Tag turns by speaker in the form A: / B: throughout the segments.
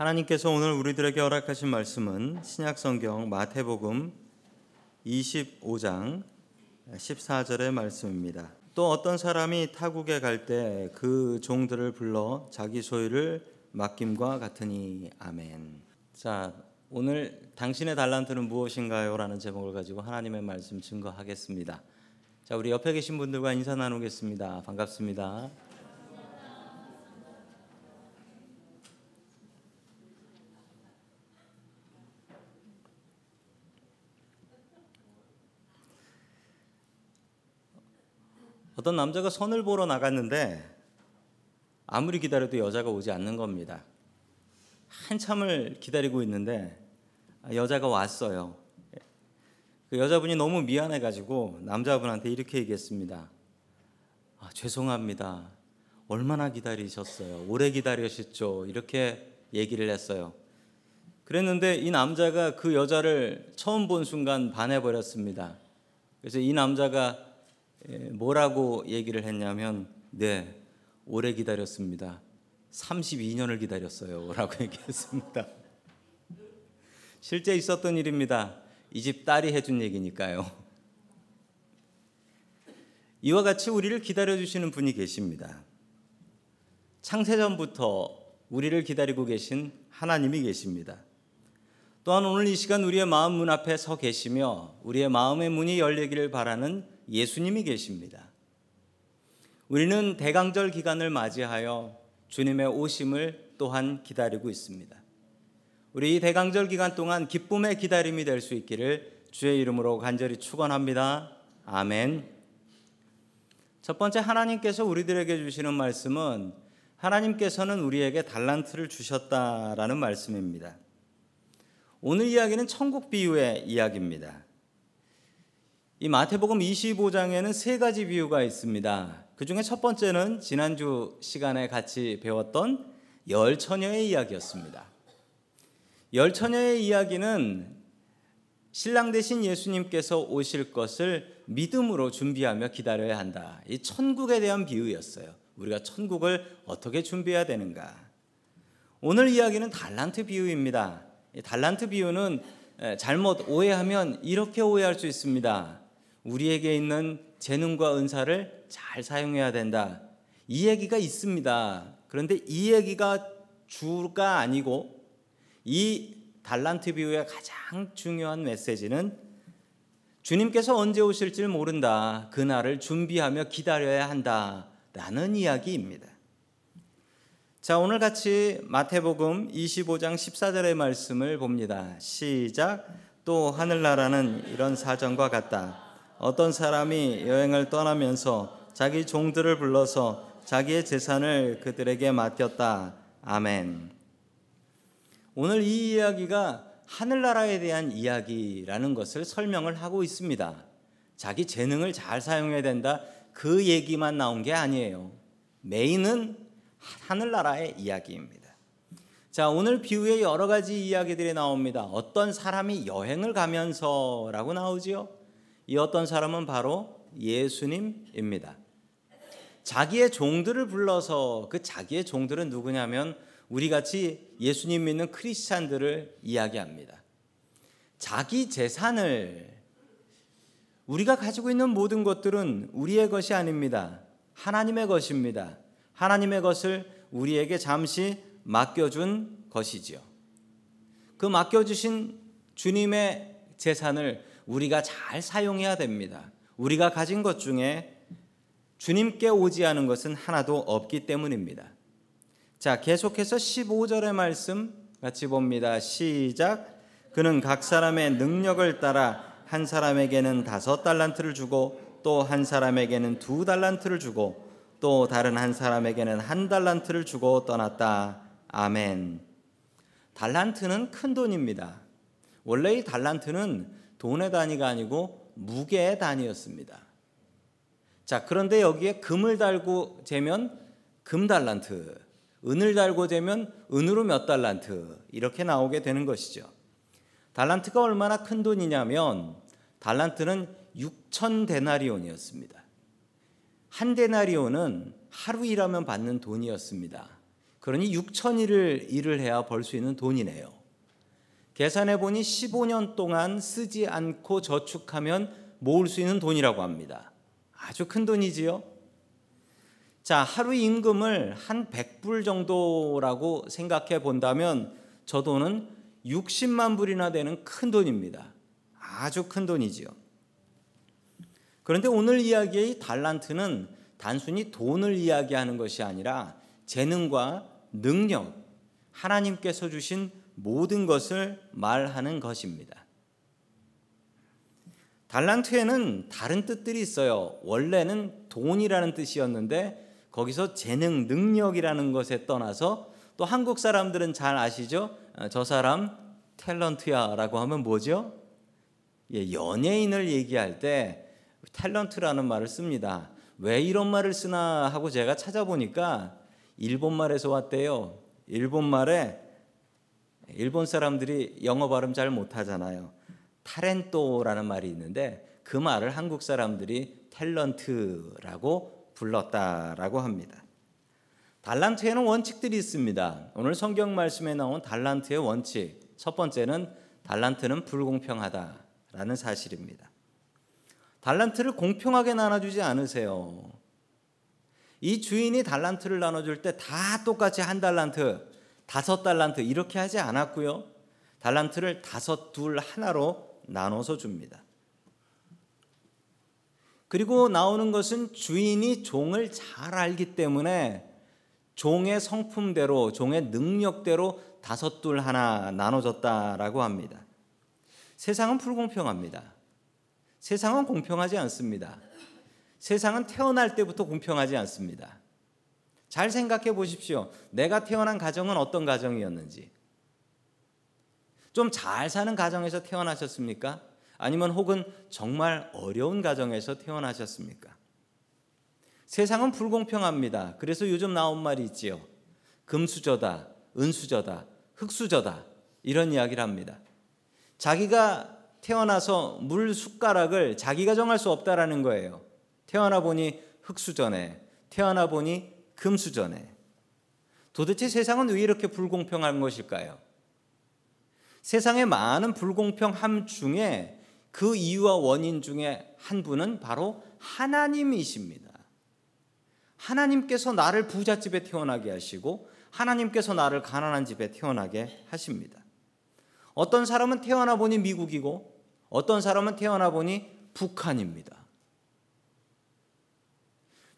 A: 하나님께서 오늘 우리들에게 허락하신 말씀은 신약 성경 마태복음 25장 14절의 말씀입니다. 또 어떤 사람이 타국에 갈 때 그 종들을 불러 자기 소유를 맡김과 같으니 아멘. 자, 오늘 당신의 달란트는 무엇인가요? 라는 제목을 가지고 하나님의 말씀 증거하겠습니다. 자, 우리 옆에 계신 분들과 인사 나누겠습니다. 반갑습니다. 어떤 남자가 선을 보러 나갔는데 아무리 기다려도 여자가 오지 않는 겁니다. 한참을 기다리고 있는데 여자가 왔어요. 그 여자분이 너무 미안해 가지고 남자분한테 이렇게 얘기했습니다. 아, 죄송합니다. 얼마나 기다리셨어요? 오래 기다리셨죠? 이렇게 얘기를 했어요. 그랬는데 이 남자가 그 여자를 처음 본 순간 반해버렸습니다. 그래서 이 남자가 예, 뭐라고 얘기를 했냐면 네 오래 기다렸습니다. 32년을 기다렸어요. 라고 얘기했습니다. 실제 있었던 일입니다. 이 집 딸이 해준 얘기니까요. 이와 같이 우리를 기다려주시는 분이 계십니다. 창세전부터 우리를 기다리고 계신 하나님이 계십니다. 또한 오늘 이 시간 우리의 마음 문 앞에 서 계시며 우리의 마음의 문이 열리기를 바라는 예수님이 계십니다. 우리는 대강절 기간을 맞이하여 주님의 오심을 또한 기다리고 있습니다. 우리 이 대강절 기간 동안 기쁨의 기다림이 될 수 있기를 주의 이름으로 간절히 축원합니다. 아멘. 첫 번째 하나님께서 우리들에게 주시는 말씀은 하나님께서는 우리에게 달란트를 주셨다라는 말씀입니다. 오늘 이야기는 천국 비유의 이야기입니다. 이 마태복음 25장에는 세 가지 비유가 있습니다. 그 중에 첫 번째는 지난주 시간에 같이 배웠던 열 처녀의 이야기였습니다. 열 처녀의 이야기는 신랑 대신 예수님께서 오실 것을 믿음으로 준비하며 기다려야 한다. 이 천국에 대한 비유였어요. 우리가 천국을 어떻게 준비해야 되는가? 오늘 이야기는 달란트 비유입니다. 달란트 비유는 잘못 오해하면 이렇게 오해할 수 있습니다. 우리에게 있는 재능과 은사를 잘 사용해야 된다. 이 얘기가 있습니다. 그런데 이 얘기가 주가 아니고 이 달란트 비유의 가장 중요한 메시지는 주님께서 언제 오실지 모른다. 그날을 준비하며 기다려야 한다. 라는 이야기입니다. 자, 오늘 같이 마태복음 25장 14절의 말씀을 봅니다. 시작. 또 하늘나라는 이런 사정과 같다. 어떤 사람이 여행을 떠나면서 자기 종들을 불러서 자기의 재산을 그들에게 맡겼다. 아멘. 오늘 이 이야기가 하늘나라에 대한 이야기라는 것을 설명을 하고 있습니다. 자기 재능을 잘 사용해야 된다. 그 얘기만 나온 게 아니에요. 메인은 하늘나라의 이야기입니다. 자, 오늘 비유에 여러 가지 이야기들이 나옵니다. 어떤 사람이 여행을 가면서라고 나오지요. 이 어떤 사람은 바로 예수님입니다. 자기의 종들을 불러서 그 자기의 종들은 누구냐면 우리 같이 예수님 믿는 크리스찬들을 이야기합니다. 자기 재산을 우리가 가지고 있는 모든 것들은 우리의 것이 아닙니다. 하나님의 것입니다. 하나님의 것을 우리에게 잠시 맡겨준 것이지요. 그 맡겨주신 주님의 재산을 우리가 잘 사용해야 됩니다. 우리가 가진 것 중에 주님께 오지 않은 것은 하나도 없기 때문입니다. 자, 계속해서 15절의 말씀 같이 봅니다. 시작. 그는 각 사람의 능력을 따라 한 사람에게는 다섯 달란트를 주고 또 한 사람에게는 두 달란트를 주고 또 다른 한 사람에게는 한 달란트를 주고 떠났다. 아멘. 달란트는 큰 돈입니다. 원래 이 달란트는 돈의 단위가 아니고 무게의 단위였습니다. 자, 그런데 여기에 금을 달고 재면 금 달란트, 은을 달고 재면 은으로 몇 달란트 이렇게 나오게 되는 것이죠. 달란트가 얼마나 큰 돈이냐면 달란트는 6천 데나리온이었습니다. 한 데나리온은 하루 일하면 받는 돈이었습니다. 그러니 6천 일을 일을 해야 벌 수 있는 돈이네요. 계산해 보니 15년 동안 쓰지 않고 저축하면 모을 수 있는 돈이라고 합니다. 아주 큰 돈이지요. 자, 하루 임금을 한 100불 정도라고 생각해 본다면 저 돈은 60만 불이나 되는 큰 돈입니다. 아주 큰 돈이지요. 그런데 오늘 이야기의 달란트는 단순히 돈을 이야기하는 것이 아니라 재능과 능력, 하나님께서 주신 모든 것을 말하는 것입니다. 달란트에는 다른 뜻들이 있어요. 원래는 돈이라는 뜻이었는데 거기서 재능, 능력이라는 것에 떠나서 또 한국 사람들은 잘 아시죠? 어, 저 사람 탤런트야라고 하면 뭐죠? 예, 연예인을 얘기할 때 탤런트라는 말을 씁니다. 왜 이런 말을 쓰나 하고 제가 찾아보니까 일본 말에서 왔대요. 일본 말에 일본 사람들이 영어 발음 잘 못하잖아요. 타렌토라는 말이 있는데 그 말을 한국 사람들이 탤런트라고 불렀다라고 합니다. 달란트에는 원칙들이 있습니다. 오늘 성경 말씀에 나온 달란트의 원칙 첫 번째는 달란트는 불공평하다라는 사실입니다. 달란트를 공평하게 나눠주지 않으세요. 이 주인이 달란트를 나눠줄 때 다 똑같이 한 달란트, 다섯 달란트 이렇게 하지 않았고요. 달란트를 다섯 둘 하나로 나눠서 줍니다. 그리고 나오는 것은 주인이 종을 잘 알기 때문에 종의 성품대로 종의 능력대로 다섯 둘 하나 나눠줬다라고 합니다. 세상은 불공평합니다. 세상은 공평하지 않습니다. 세상은 태어날 때부터 공평하지 않습니다. 잘 생각해 보십시오. 내가 태어난 가정은 어떤 가정이었는지. 좀 잘 사는 가정에서 태어나셨습니까? 아니면 혹은 정말 어려운 가정에서 태어나셨습니까? 세상은 불공평합니다. 그래서 요즘 나온 말이 있지요. 금수저다, 은수저다, 흙수저다. 이런 이야기를 합니다. 자기가 태어나서 물 숟가락을 자기가 정할 수 없다라는 거예요. 태어나 보니 흙수저네, 태어나 보니 금수저네. 도대체 세상은 왜 이렇게 불공평한 것일까요? 세상의 많은 불공평함 중에 그 이유와 원인 중에 한 분은 바로 하나님이십니다. 하나님께서 나를 부잣집에 태어나게 하시고 하나님께서 나를 가난한 집에 태어나게 하십니다. 어떤 사람은 태어나 보니 미국이고 어떤 사람은 태어나 보니 북한입니다.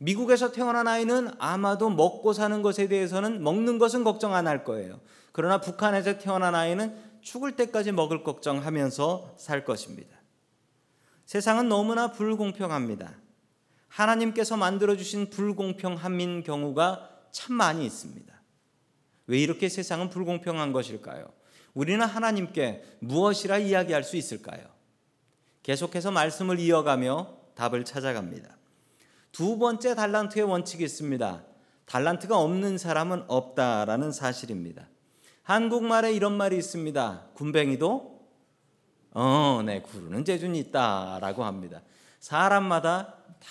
A: 미국에서 태어난 아이는 아마도 먹고 사는 것에 대해서는 먹는 것은 걱정 안 할 거예요. 그러나 북한에서 태어난 아이는 죽을 때까지 먹을 걱정하면서 살 것입니다. 세상은 너무나 불공평합니다. 하나님께서 만들어 주신 불공평함인 경우가 참 많이 있습니다. 왜 이렇게 세상은 불공평한 것일까요? 우리는 하나님께 무엇이라 이야기할 수 있을까요? 계속해서 말씀을 이어가며 답을 찾아갑니다. 두 번째 달란트의 원칙이 있습니다. 달란트가 없는 사람은 없다라는 사실입니다. 한국말에 이런 말이 있습니다. 군뱅이도 어, 네, 구르는 재주는 있다라고 합니다. 사람마다 다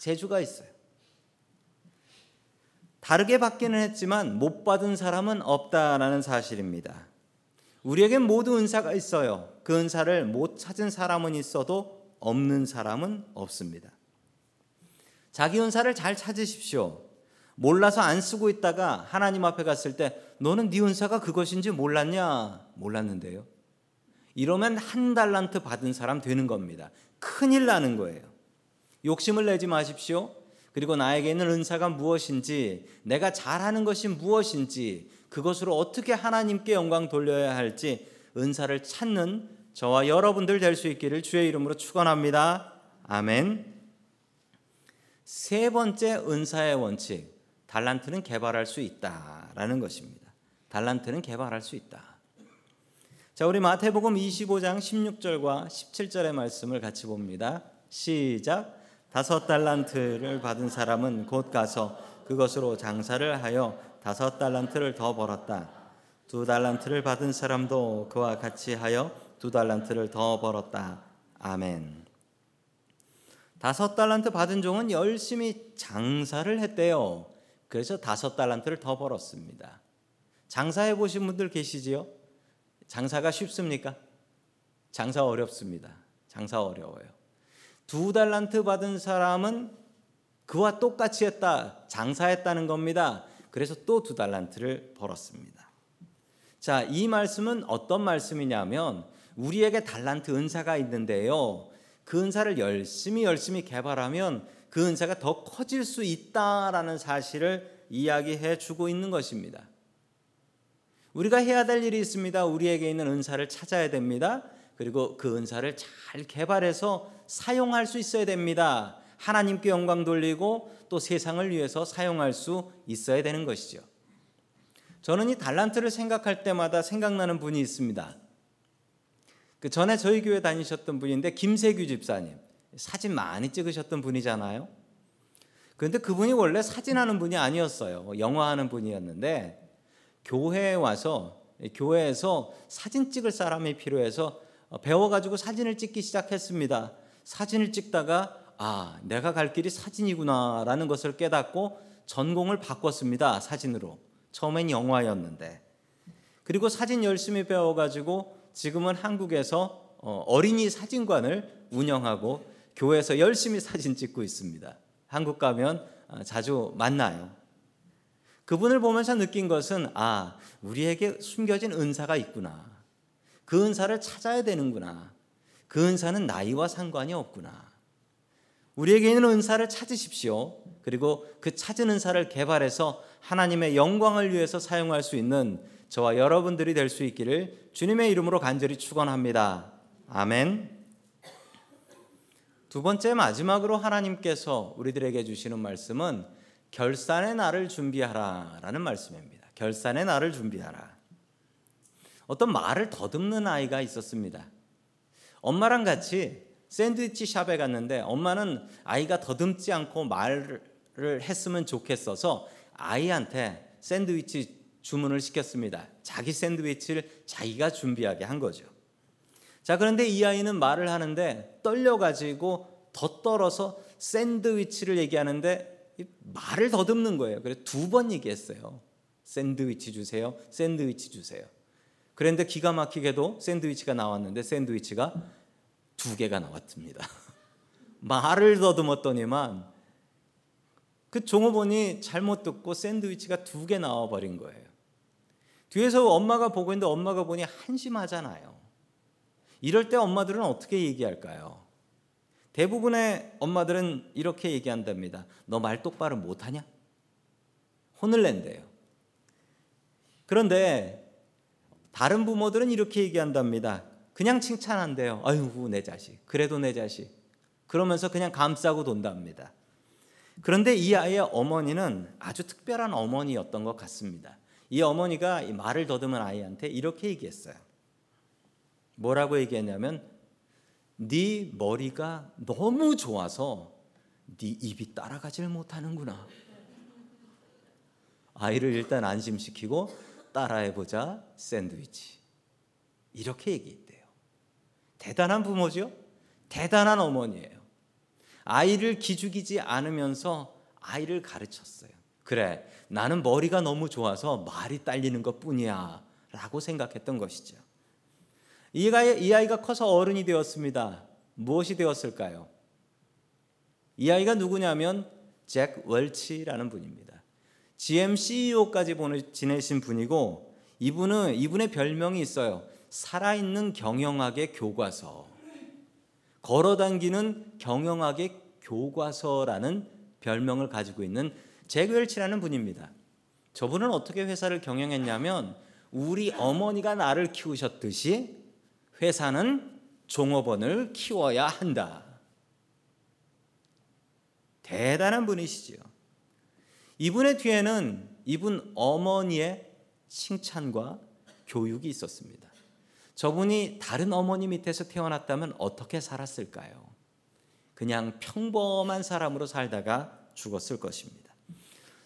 A: 재주가 있어요. 다르게 받기는 했지만 못 받은 사람은 없다라는 사실입니다. 우리에겐 모두 은사가 있어요. 그 은사를 못 찾은 사람은 있어도 없는 사람은 없습니다. 자기 은사를 잘 찾으십시오. 몰라서 안 쓰고 있다가 하나님 앞에 갔을 때 너는 네 은사가 그것인지 몰랐냐? 몰랐는데요. 이러면 한 달란트 받은 사람 되는 겁니다. 큰일 나는 거예요. 욕심을 내지 마십시오. 그리고 나에게 있는 은사가 무엇인지, 내가 잘하는 것이 무엇인지, 그것으로 어떻게 하나님께 영광 돌려야 할지 은사를 찾는 저와 여러분들 될 수 있기를 주의 이름으로 축원합니다. 아멘. 세 번째 은사의 원칙, 달란트는 개발할 수 있다라는 것입니다. 달란트는 개발할 수 있다. 자, 우리 마태복음 25장 16절과 17절의 말씀을 같이 봅니다. 시작. 다섯 달란트를 받은 사람은 곧 가서 그것으로 장사를 하여 다섯 달란트를 더 벌었다. 두 달란트를 받은 사람도 그와 같이 하여 두 달란트를 더 벌었다. 아멘. 다섯 달란트 받은 종은 열심히 장사를 했대요. 그래서 다섯 달란트를 더 벌었습니다. 장사해 보신 분들 계시지요? 장사가 쉽습니까? 장사 어렵습니다. 장사 어려워요. 두 달란트 받은 사람은 그와 똑같이 했다. 장사했다는 겁니다. 그래서 또 두 달란트를 벌었습니다. 자, 이 말씀은 어떤 말씀이냐면 우리에게 달란트 은사가 있는데요. 그 은사를 열심히 열심히 개발하면 그 은사가 더 커질 수 있다라는 사실을 이야기해 주고 있는 것입니다. 우리가 해야 될 일이 있습니다. 우리에게 있는 은사를 찾아야 됩니다. 그리고 그 은사를 잘 개발해서 사용할 수 있어야 됩니다. 하나님께 영광 돌리고 또 세상을 위해서 사용할 수 있어야 되는 것이죠. 저는 이 달란트를 생각할 때마다 생각나는 분이 있습니다. 그 전에 저희 교회 다니셨던 분인데 김세규 집사님 사진 많이 찍으셨던 분이잖아요. 그런데 그분이 원래 사진하는 분이 아니었어요. 영화하는 분이었는데 교회에 와서 교회에서 사진 찍을 사람이 필요해서 배워가지고 사진을 찍기 시작했습니다. 사진을 찍다가 아, 내가 갈 길이 사진이구나라는 것을 깨닫고 전공을 바꿨습니다. 사진으로. 처음엔 영화였는데. 그리고 사진 열심히 배워가지고 지금은 한국에서 어, 어린이 사진관을 운영하고 교회에서 열심히 사진 찍고 있습니다. 한국 가면 어, 자주 만나요. 그분을 보면서 느낀 것은 아, 우리에게 숨겨진 은사가 있구나. 그 은사를 찾아야 되는구나. 그 은사는 나이와 상관이 없구나. 우리에게 있는 은사를 찾으십시오. 그리고 그 찾은 은사를 개발해서 하나님의 영광을 위해서 사용할 수 있는 저와 여러분들이 될 수 있기를 주님의 이름으로 간절히 축원합니다. 아멘. 두 번째 마지막으로 하나님께서 우리들에게 주시는 말씀은 결산의 날을 준비하라라는 말씀입니다. 결산의 날을 준비하라. 어떤 말을 더듬는 아이가 있었습니다. 엄마랑 같이 샌드위치 샵에 갔는데 엄마는 아이가 더듬지 않고 말을 했으면 좋겠어서 아이한테 샌드위치 주문을 시켰습니다. 자기 샌드위치를 자기가 준비하게 한 거죠. 자, 그런데 이 아이는 말을 하는데 떨려가지고 더 떨어서 샌드위치를 얘기하는데 말을 더듬는 거예요. 그래서 두 번 얘기했어요. 샌드위치 주세요. 샌드위치 주세요. 그런데 기가 막히게도 샌드위치가 나왔는데 샌드위치가 두 개가 나왔습니다. 말을 더듬었더니만 그 종업원이 잘못 듣고 샌드위치가 두 개 나와 버린 거예요. 뒤에서 엄마가 보고 있는데 엄마가 보니 한심하잖아요. 이럴 때 엄마들은 어떻게 얘기할까요? 대부분의 엄마들은 이렇게 얘기한답니다. 너 말 똑바로 못하냐? 혼을 낸대요. 그런데 다른 부모들은 이렇게 얘기한답니다. 그냥 칭찬한대요. 아이고 내 자식. 그래도 내 자식. 그러면서 그냥 감싸고 돈답니다. 그런데 이 아이의 어머니는 아주 특별한 어머니였던 것 같습니다. 이 어머니가 이 말을 더듬은 아이한테 이렇게 얘기했어요. 뭐라고 얘기했냐면 네 머리가 너무 좋아서 네 입이 따라가질 못하는구나. 아이를 일단 안심시키고 따라해보자 샌드위치. 이렇게 얘기했대요. 대단한 부모죠? 대단한 어머니예요. 아이를 기죽이지 않으면서 아이를 가르쳤어요. 그래, 나는 머리가 너무 좋아서 말이 딸리는 것 뿐이야. 라고 생각했던 것이죠. 이 아이가 커서 어른이 되었습니다. 무엇이 되었을까요? 이 아이가 누구냐면 잭 월치라는 분입니다. GM CEO까지 지내신 분이고 이분은 이분의 별명이 있어요. 살아있는 경영학의 교과서, 걸어당기는 경영학의 교과서라는 별명을 가지고 있는 제그웰치라는 분입니다. 저분은 어떻게 회사를 경영했냐면 우리 어머니가 나를 키우셨듯이 회사는 종업원을 키워야 한다. 대단한 분이시죠. 이분의 뒤에는 이분 어머니의 칭찬과 교육이 있었습니다. 저분이 다른 어머니 밑에서 태어났다면 어떻게 살았을까요? 그냥 평범한 사람으로 살다가 죽었을 것입니다.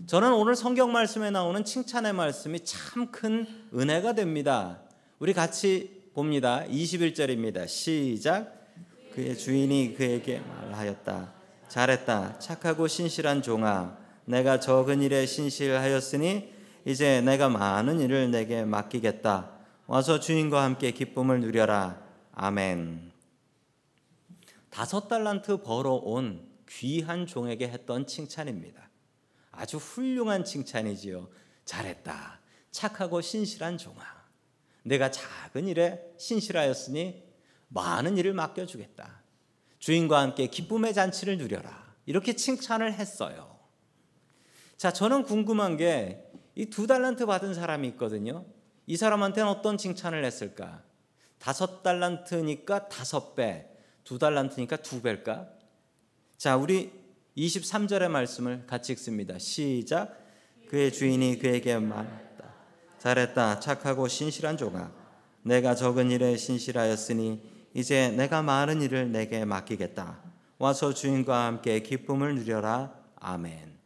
A: 저는 오늘 성경 말씀에 나오는 칭찬의 말씀이 참 큰 은혜가 됩니다. 우리 같이 봅니다. 21절입니다. 시작. 그의 주인이 그에게 말하였다. 잘했다. 착하고 신실한 종아. 내가 적은 일에 신실하였으니 이제 내가 많은 일을 내게 맡기겠다. 와서 주인과 함께 기쁨을 누려라. 아멘. 다섯 달란트 벌어온 귀한 종에게 했던 칭찬입니다. 아주 훌륭한 칭찬이지요. 잘했다. 착하고 신실한 종아. 내가 작은 일에 신실하였으니 많은 일을 맡겨주겠다. 주인과 함께 기쁨의 잔치를 누려라. 이렇게 칭찬을 했어요. 자, 저는 궁금한 게 이 두 달란트 받은 사람이 있거든요. 이 사람한테는 어떤 칭찬을 했을까? 다섯 달란트니까 다섯 배, 두 달란트니까 두 배일까? 자, 우리 23절의 말씀을 같이 읽습니다. 시작. 그의 주인이 그에게 말했다. 잘했다. 착하고 신실한 조가. 내가 적은 일에 신실하였으니 이제 내가 많은 일을 내게 맡기겠다. 와서 주인과 함께 기쁨을 누려라. 아멘.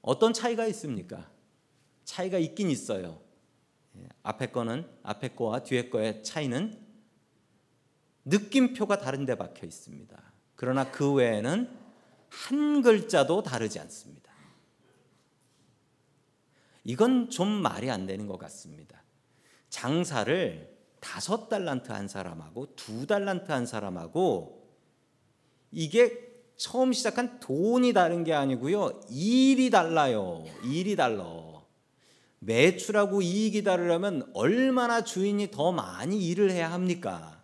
A: 어떤 차이가 있습니까? 차이가 있긴 있어요. 예, 앞에 거는 앞에 거와 뒤에 거의 차이는 느낌표가 다른 데 박혀 있습니다. 그러나 그 외에는 한 글자도 다르지 않습니다. 이건 좀 말이 안 되는 것 같습니다. 장사를 다섯 달란트 한 사람하고 두 달란트 한 사람하고 이게 처음 시작한 돈이 다른 게 아니고요. 일이 달라요. 일이 달라. 매출하고 이익이 다르려면 얼마나 주인이 더 많이 일을 해야 합니까?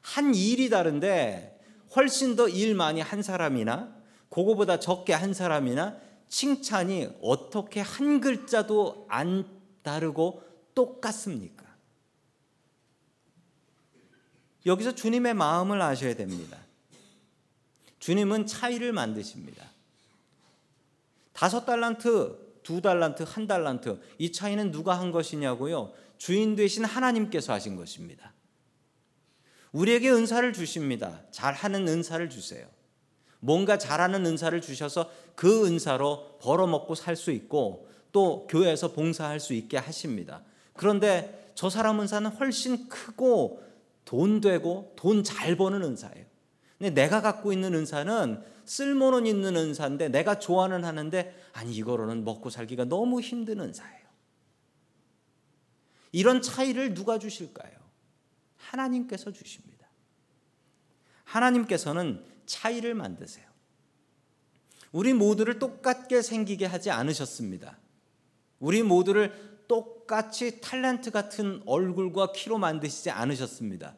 A: 한 일이 다른데 훨씬 더 일 많이 한 사람이나 그거보다 적게 한 사람이나 칭찬이 어떻게 한 글자도 안 다르고 똑같습니까? 여기서 주님의 마음을 아셔야 됩니다. 주님은 차이를 만드십니다. 다섯 달란트, 두 달란트, 한 달란트 이 차이는 누가 한 것이냐고요? 주인 되신 하나님께서 하신 것입니다. 우리에게 은사를 주십니다. 잘하는 은사를 주세요. 뭔가 잘하는 은사를 주셔서 그 은사로 벌어먹고 살 수 있고 또 교회에서 봉사할 수 있게 하십니다. 그런데 저 사람 은사는 훨씬 크고 돈 되고 돈 잘 버는 은사예요. 근데 내가 갖고 있는 은사는 쓸모는 있는 은사인데 내가 좋아는 하는데 아니 이거로는 먹고 살기가 너무 힘든 은사예요. 이런 차이를 누가 주실까요? 하나님께서 주십니다. 하나님께서는 차이를 만드세요. 우리 모두를 똑같게 생기게 하지 않으셨습니다. 우리 모두를 똑같이 탤런트 같은 얼굴과 키로 만드시지 않으셨습니다.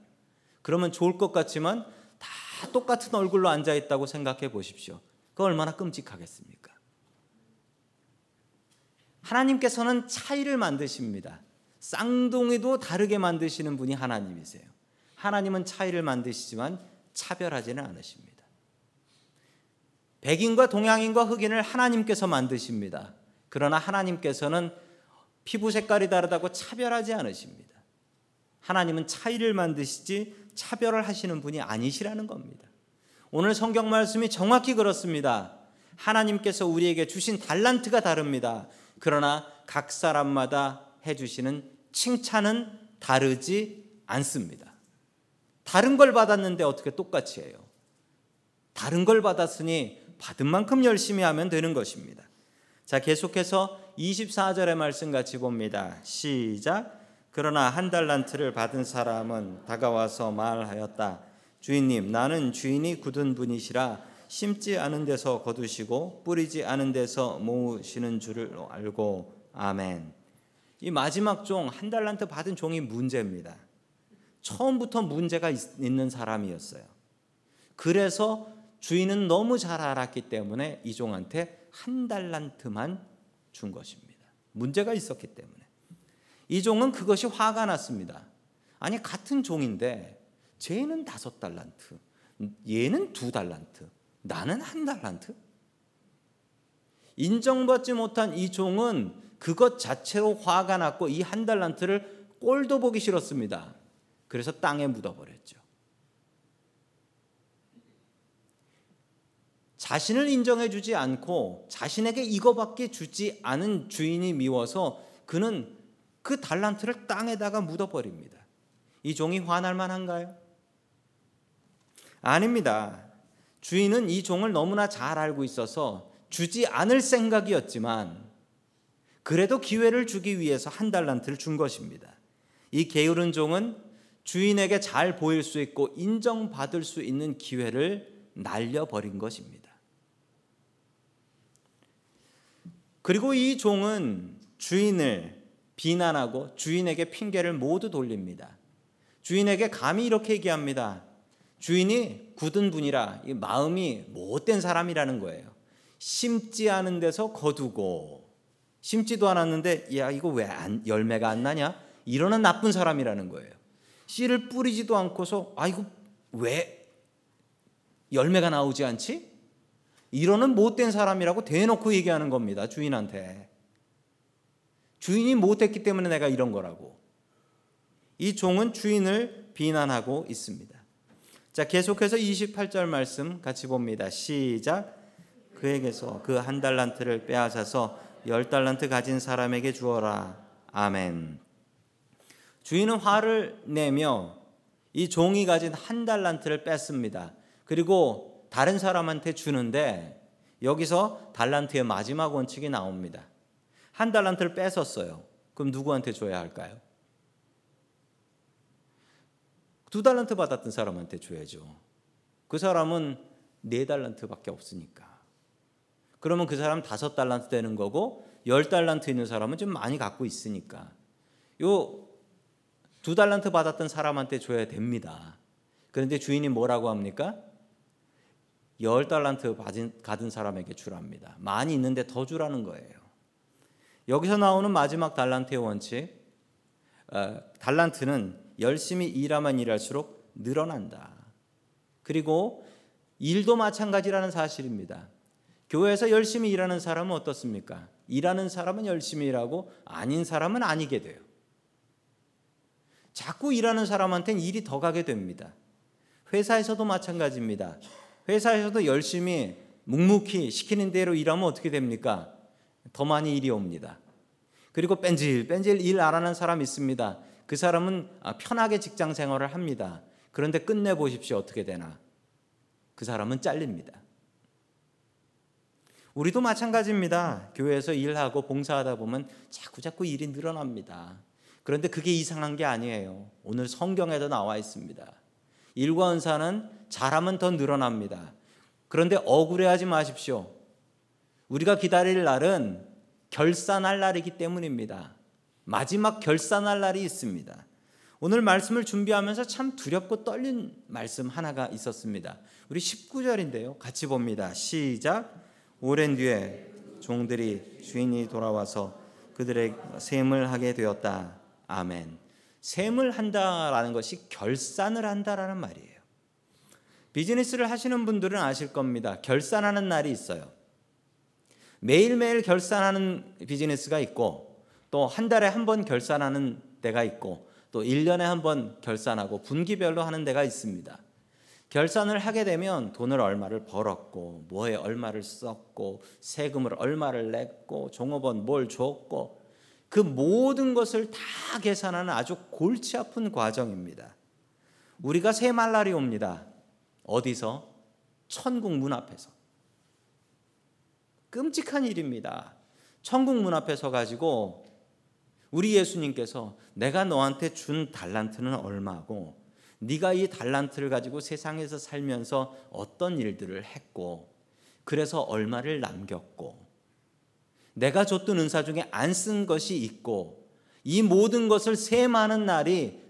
A: 그러면 좋을 것 같지만 다 똑같은 얼굴로 앉아 있다고 생각해 보십시오. 그 얼마나 끔찍하겠습니까? 하나님께서는 차이를 만드십니다. 쌍둥이도 다르게 만드시는 분이 하나님이세요. 하나님은 차이를 만드시지만 차별하지는 않으십니다. 백인과 동양인과 흑인을 하나님께서 만드십니다. 그러나 하나님께서는 피부 색깔이 다르다고 차별하지 않으십니다. 하나님은 차이를 만드시지 차별을 하시는 분이 아니시라는 겁니다. 오늘 성경 말씀이 정확히 그렇습니다. 하나님께서 우리에게 주신 달란트가 다릅니다. 그러나 각 사람마다 해주시는 칭찬은 다르지 않습니다. 다른 걸 받았는데 어떻게 똑같이 해요? 다른 걸 받았으니 받은 만큼 열심히 하면 되는 것입니다. 자, 계속해서 24절의 말씀 같이 봅니다. 시작. 그러나 한 달란트를 받은 사람은 다가와서 말하였다. 주인님, 나는 주인이 굳은 분이시라 심지 않은 데서 거두시고 뿌리지 않은 데서 모으시는 줄을 알고 아멘. 이 마지막 종 한 달란트 받은 종이 문제입니다. 처음부터 문제가 있는 사람이었어요. 그래서 주인은 너무 잘 알았기 때문에 이 종한테 한 달란트만 준 것입니다. 문제가 있었기 때문에. 이 종은 그것이 화가 났습니다. 아니 같은 종인데 쟤는 다섯 달란트, 얘는 두 달란트, 나는 한 달란트? 인정받지 못한 이 종은 그것 자체로 화가 났고 이 한 달란트를 꼴도 보기 싫었습니다. 그래서 땅에 묻어버렸죠. 자신을 인정해 주지 않고 자신에게 이거밖에 주지 않은 주인이 미워서 그는 그 달란트를 땅에다가 묻어버립니다. 이 종이 화날 만한가요? 아닙니다. 주인은 이 종을 너무나 잘 알고 있어서 주지 않을 생각이었지만 그래도 기회를 주기 위해서 한 달란트를 준 것입니다. 이 게으른 종은 주인에게 잘 보일 수 있고 인정받을 수 있는 기회를 날려버린 것입니다. 그리고 이 종은 주인을 비난하고 주인에게 핑계를 모두 돌립니다. 주인에게 감히 이렇게 얘기합니다. 주인이 굳은 분이라 마음이 못된 사람이라는 거예요. 심지 않은 데서 거두고 심지도 않았는데 야 이거 왜 안, 열매가 안 나냐? 이러는 나쁜 사람이라는 거예요. 씨를 뿌리지도 않고서 아 이거 왜 열매가 나오지 않지? 이러는 못된 사람이라고 대놓고 얘기하는 겁니다. 주인한테. 주인이 못했기 때문에 내가 이런 거라고. 이 종은 주인을 비난하고 있습니다. 자, 계속해서 28절 말씀 같이 봅니다. 시작. 그에게서 그 한 달란트를 빼앗아서 열 달란트 가진 사람에게 주어라. 아멘. 주인은 화를 내며 이 종이 가진 한 달란트를 뺐습니다. 그리고 다른 사람한테 주는데 여기서 달란트의 마지막 원칙이 나옵니다. 한 달란트를 뺏었어요. 그럼 누구한테 줘야 할까요? 두 달란트 받았던 사람한테 줘야죠. 그 사람은 네 달란트밖에 없으니까. 그러면 그 사람 다섯 달란트 되는 거고 열 달란트 있는 사람은 좀 많이 갖고 있으니까 요 두 달란트 받았던 사람한테 줘야 됩니다. 그런데 주인이 뭐라고 합니까? 열 달란트 받은, 받은 사람에게 주랍니다. 많이 있는데 더 주라는 거예요. 여기서 나오는 마지막 달란트의 원칙, 어, 달란트는 열심히 일하면 일할수록 늘어난다. 그리고 일도 마찬가지라는 사실입니다. 교회에서 열심히 일하는 사람은 어떻습니까? 일하는 사람은 열심히 일하고 아닌 사람은 아니게 돼요. 자꾸 일하는 사람한테는 일이 더 가게 됩니다. 회사에서도 마찬가지입니다. 회사에서도 열심히 묵묵히 시키는 대로 일하면 어떻게 됩니까? 더 많이 일이 옵니다. 그리고 뺀질 뺀질 일 안 하는 사람 있습니다. 그 사람은 아, 편하게 직장 생활을 합니다. 그런데 끝내 보십시오. 어떻게 되나? 그 사람은 잘립니다. 우리도 마찬가지입니다. 교회에서 일하고 봉사하다 보면 자꾸 자꾸 일이 늘어납니다. 그런데 그게 이상한 게 아니에요. 오늘 성경에도 나와 있습니다. 일과 은사는 잘하면 더 늘어납니다. 그런데 억울해하지 마십시오. 우리가 기다릴 날은 결산할 날이기 때문입니다. 마지막 결산할 날이 있습니다. 오늘 말씀을 준비하면서 참 두렵고 떨린 말씀 하나가 있었습니다. 우리 19절인데요. 같이 봅니다. 시작. 오랜 뒤에 종들이 주인이 돌아와서 그들의 셈을 하게 되었다. 아멘. 셈을 한다라는 것이 결산을 한다라는 말이에요. 비즈니스를 하시는 분들은 아실 겁니다. 결산하는 날이 있어요. 매일매일 결산하는 비즈니스가 있고 또 한 달에 한 번 결산하는 데가 있고 또 1년에 한 번 결산하고 분기별로 하는 데가 있습니다. 결산을 하게 되면 돈을 얼마를 벌었고 뭐에 얼마를 썼고 세금을 얼마를 냈고 종업원 뭘 줬고 그 모든 것을 다 계산하는 아주 골치 아픈 과정입니다. 우리가 세말 날이 옵니다. 어디서? 천국 문 앞에서. 끔찍한 일입니다. 천국 문 앞에 서 가지고 우리 예수님께서 내가 너한테 준 달란트는 얼마고 네가 이 달란트를 가지고 세상에서 살면서 어떤 일들을 했고 그래서 얼마를 남겼고 내가 줬던 은사 중에 안 쓴 것이 있고 이 모든 것을 세마는 날이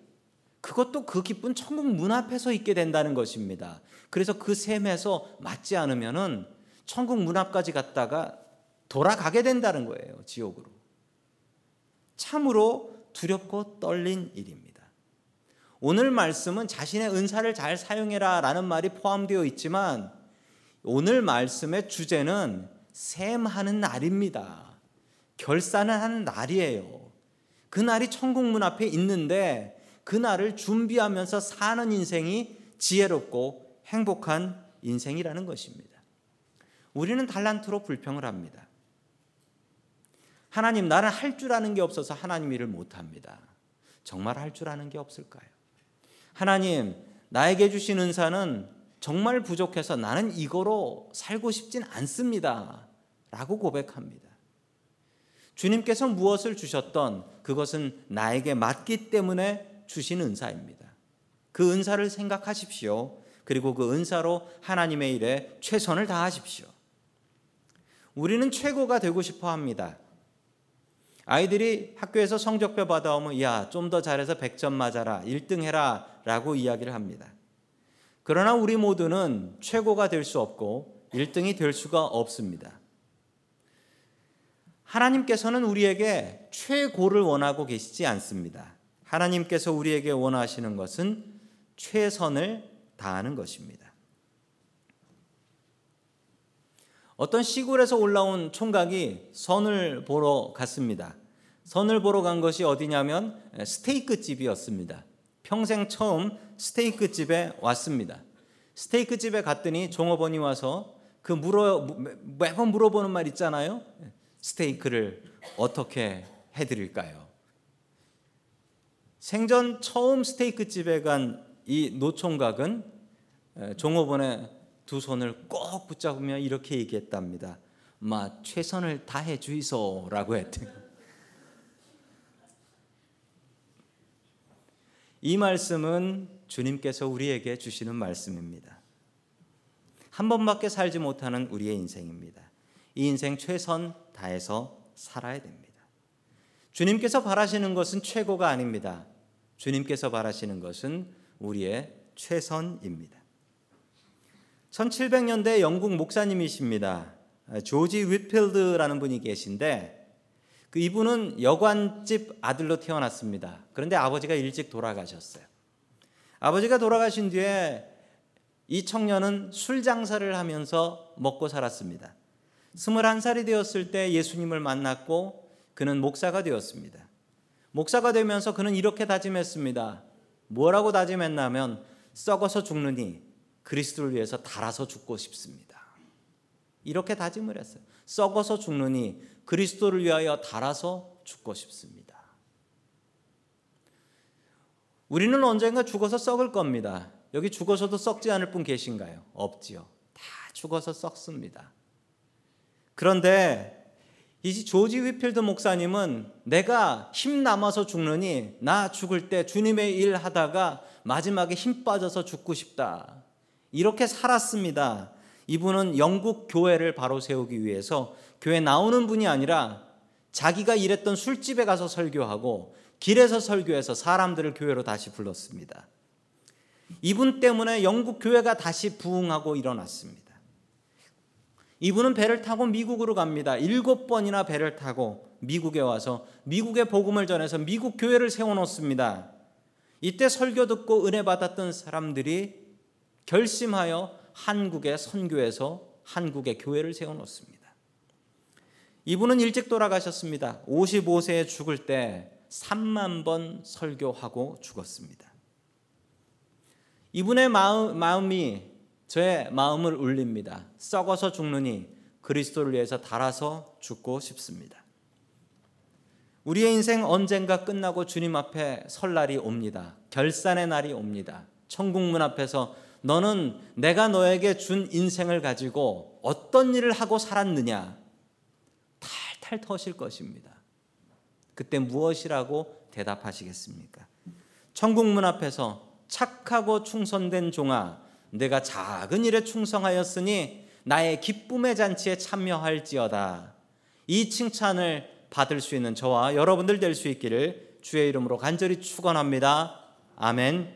A: 그것도 그 기쁜 천국 문 앞에서 있게 된다는 것입니다. 그래서 그 셈에서 맞지 않으면은 천국 문 앞까지 갔다가 돌아가게 된다는 거예요. 지옥으로. 참으로 두렵고 떨린 일입니다. 오늘 말씀은 자신의 은사를 잘 사용해라 라는 말이 포함되어 있지만 오늘 말씀의 주제는 셈하는 날입니다. 결산을 하는 날이에요. 그 날이 천국 문 앞에 있는데 그 날을 준비하면서 사는 인생이 지혜롭고 행복한 인생이라는 것입니다. 우리는 달란트로 불평을 합니다. 하나님, 나는 할 줄 아는 게 없어서 하나님 일을 못 합니다. 정말 할 줄 아는 게 없을까요? 하나님, 나에게 주신 은사는 정말 부족해서 나는 이거로 살고 싶진 않습니다. 라고 고백합니다. 주님께서 무엇을 주셨던 그것은 나에게 맞기 때문에 주신 은사입니다. 그 은사를 생각하십시오. 그리고 그 은사로 하나님의 일에 최선을 다하십시오. 우리는 최고가 되고 싶어 합니다. 아이들이 학교에서 성적표 받아오면 야, 좀 더 잘해서 100점 맞아라. 1등 해라. 라고 이야기를 합니다. 그러나 우리 모두는 최고가 될 수 없고 1등이 될 수가 없습니다. 하나님께서는 우리에게 최고를 원하고 계시지 않습니다. 하나님께서 우리에게 원하시는 것은 최선을 다하는 것입니다. 어떤 시골에서 올라온 총각이 선을 보러 갔습니다. 선을 보러 간 것이 어디냐면 스테이크 집이었습니다. 평생 처음 스테이크 집에 왔습니다. 스테이크 집에 갔더니 종업원이 와서 그 물어 매번 물어보는 말 있잖아요. 스테이크를 어떻게 해드릴까요? 생전 처음 스테이크 집에 간 이 노총각은 종업원의 두 손을 꼭 붙잡으며 이렇게 얘기했답니다. 마 최선을 다해 주이소라고 했대. 이 말씀은 주님께서 우리에게 주시는 말씀입니다. 한 번밖에 살지 못하는 우리의 인생입니다. 이 인생 최선 다해서 살아야 됩니다. 주님께서 바라시는 것은 최고가 아닙니다. 주님께서 바라시는 것은 우리의 최선입니다. 1700년대 영국 목사님이십니다. 조지 윗필드라는 분이 계신데 그 이분은 여관집 아들로 태어났습니다. 그런데 아버지가 일찍 돌아가셨어요. 아버지가 돌아가신 뒤에 이 청년은 술 장사를 하면서 먹고 살았습니다. 21살이 되었을 때 예수님을 만났고 그는 목사가 되었습니다. 목사가 되면서 그는 이렇게 다짐했습니다. 뭐라고 다짐했냐면 썩어서 죽느니 그리스도를 위해서 달아서 죽고 싶습니다. 이렇게 다짐을 했어요. 썩어서 죽느니 그리스도를 위하여 달아서 죽고 싶습니다. 우리는 언젠가 죽어서 썩을 겁니다. 여기 죽어서도 썩지 않을 분 계신가요? 없지요. 다 죽어서 썩습니다. 그런데 이 조지 위필드 목사님은 내가 힘 남아서 죽느니 나 죽을 때 주님의 일 하다가 마지막에 힘 빠져서 죽고 싶다. 이렇게 살았습니다. 이분은 영국 교회를 바로 세우기 위해서 교회 나오는 분이 아니라 자기가 일했던 술집에 가서 설교하고 길에서 설교해서 사람들을 교회로 다시 불렀습니다. 이분 때문에 영국 교회가 다시 부흥하고 일어났습니다. 이분은 배를 타고 미국으로 갑니다. 일곱 번이나 배를 타고 미국에 와서 미국의 복음을 전해서 미국 교회를 세워놓습니다. 이때 설교 듣고 은혜 받았던 사람들이 결심하여 한국의 선교에서 한국의 교회를 세워놓습니다. 이분은 일찍 돌아가셨습니다. 55세에 죽을 때 3만 번 설교하고 죽었습니다. 이분의 마음, 마음이 저의 마음을 울립니다. 썩어서 죽느니 그리스도를 위해서 달아서 죽고 싶습니다. 우리의 인생 언젠가 끝나고 주님 앞에 설 날이 옵니다. 결산의 날이 옵니다. 천국문 앞에서 너는 내가 너에게 준 인생을 가지고 어떤 일을 하고 살았느냐 탈탈 터실 것입니다. 그때 무엇이라고 대답하시겠습니까? 천국 문 앞에서 착하고 충성된 종아 내가 작은 일에 충성하였으니 나의 기쁨의 잔치에 참여할지어다. 이 칭찬을 받을 수 있는 저와 여러분들 될 수 있기를 주의 이름으로 간절히 축원합니다. 아멘.